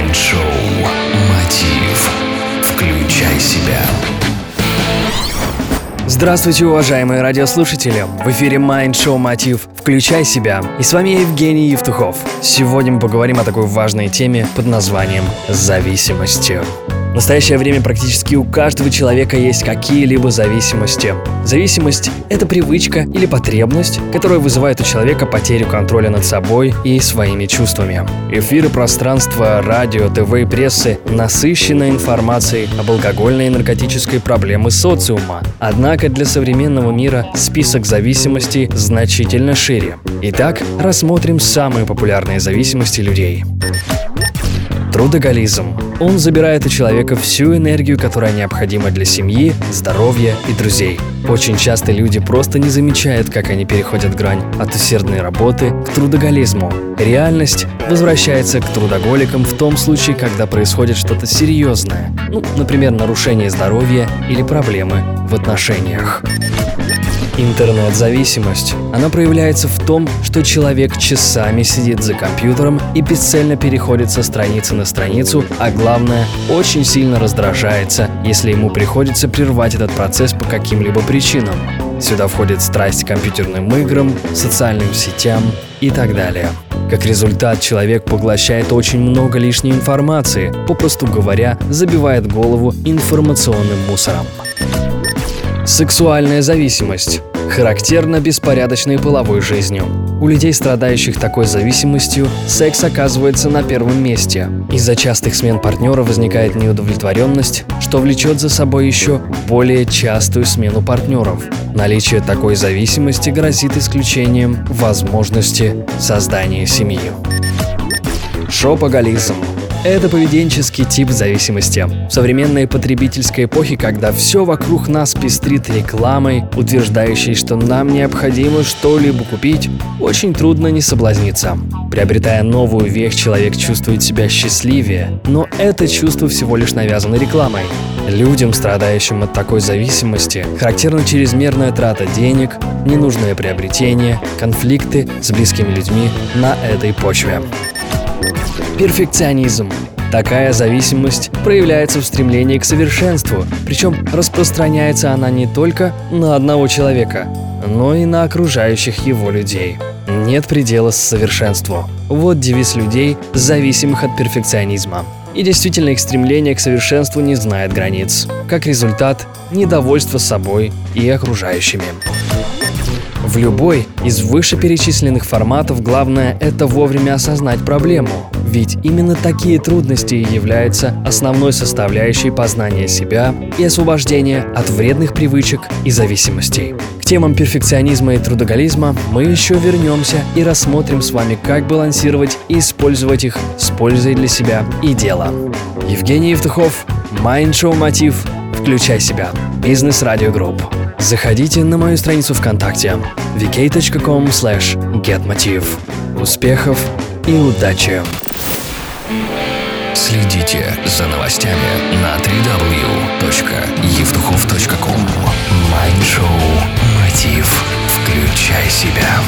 Майнд-шоу «Мотив». Включай себя. Здравствуйте, уважаемые радиослушатели! В эфире Mind Show Мотив «Включай себя» и с вами Евгений Евтухов. Сегодня мы поговорим о такой важной теме под названием «Зависимости». В настоящее время практически у каждого человека есть какие-либо зависимости. Зависимость – это привычка или потребность, которая вызывает у человека потерю контроля над собой и своими чувствами. Эфиры пространства, радио, ТВ и прессы насыщены информацией об алкогольной и наркотической проблеме социума. Однако для современного мира список зависимостей значительно шире. Итак, рассмотрим самые популярные зависимости людей. Трудоголизм. Он забирает у человека всю энергию, которая необходима для семьи, здоровья и друзей. Очень часто люди просто не замечают, как они переходят грань от усердной работы к трудоголизму. Реальность возвращается к трудоголикам в том случае, когда происходит что-то серьезное, ну, например, нарушение здоровья или проблемы в отношениях. Интернет-зависимость. Она проявляется в том, что человек часами сидит за компьютером и бесцельно переходит со страницы на страницу, а главное, очень сильно раздражается, если ему приходится прервать этот процесс по каким-либо причинам. Сюда входит страсть к компьютерным играм, социальным сетям и так далее. Как результат, человек поглощает очень много лишней информации, попросту говоря, забивает голову информационным мусором. Сексуальная зависимость характерна беспорядочной половой жизнью. У людей, страдающих такой зависимостью, секс оказывается на первом месте. Из-за частых смен партнера возникает неудовлетворенность, что влечет за собой еще более частую смену партнеров. Наличие такой зависимости грозит исключением возможности создания семьи. Шопоголизм это поведенческий тип зависимости. В современной потребительской эпохе, когда все вокруг нас пестрит рекламой, утверждающей, что нам необходимо что-либо купить, очень трудно не соблазниться. Приобретая новую вещь, человек чувствует себя счастливее, но это чувство всего лишь навязано рекламой. Людям, страдающим от такой зависимости, характерна чрезмерная трата денег, ненужное приобретение, конфликты с близкими людьми на этой почве. Перфекционизм. Такая зависимость проявляется в стремлении к совершенству, причем распространяется она не только на одного человека, но и на окружающих его людей. Нет предела совершенству. Вот девиз людей, зависимых от перфекционизма. И действительно, их стремление к совершенству не знает границ. Как результат, недовольство собой и окружающими. В любой из вышеперечисленных форматов главное – это вовремя осознать проблему. Ведь именно такие трудности и являются основной составляющей познания себя и освобождения от вредных привычек и зависимостей. К темам перфекционизма и трудоголизма мы еще вернемся и рассмотрим с вами, как балансировать и использовать их с пользой для себя и дела. Евгений Евтухов, Шоу Мотив, Включай себя. Бизнес Радио Групп. Заходите на мою страницу ВКонтакте vk.com slash getmotiv. Успехов и удачи! Следите за новостями на www.evtuchov.com Майншоу «Мотив». Включай себя.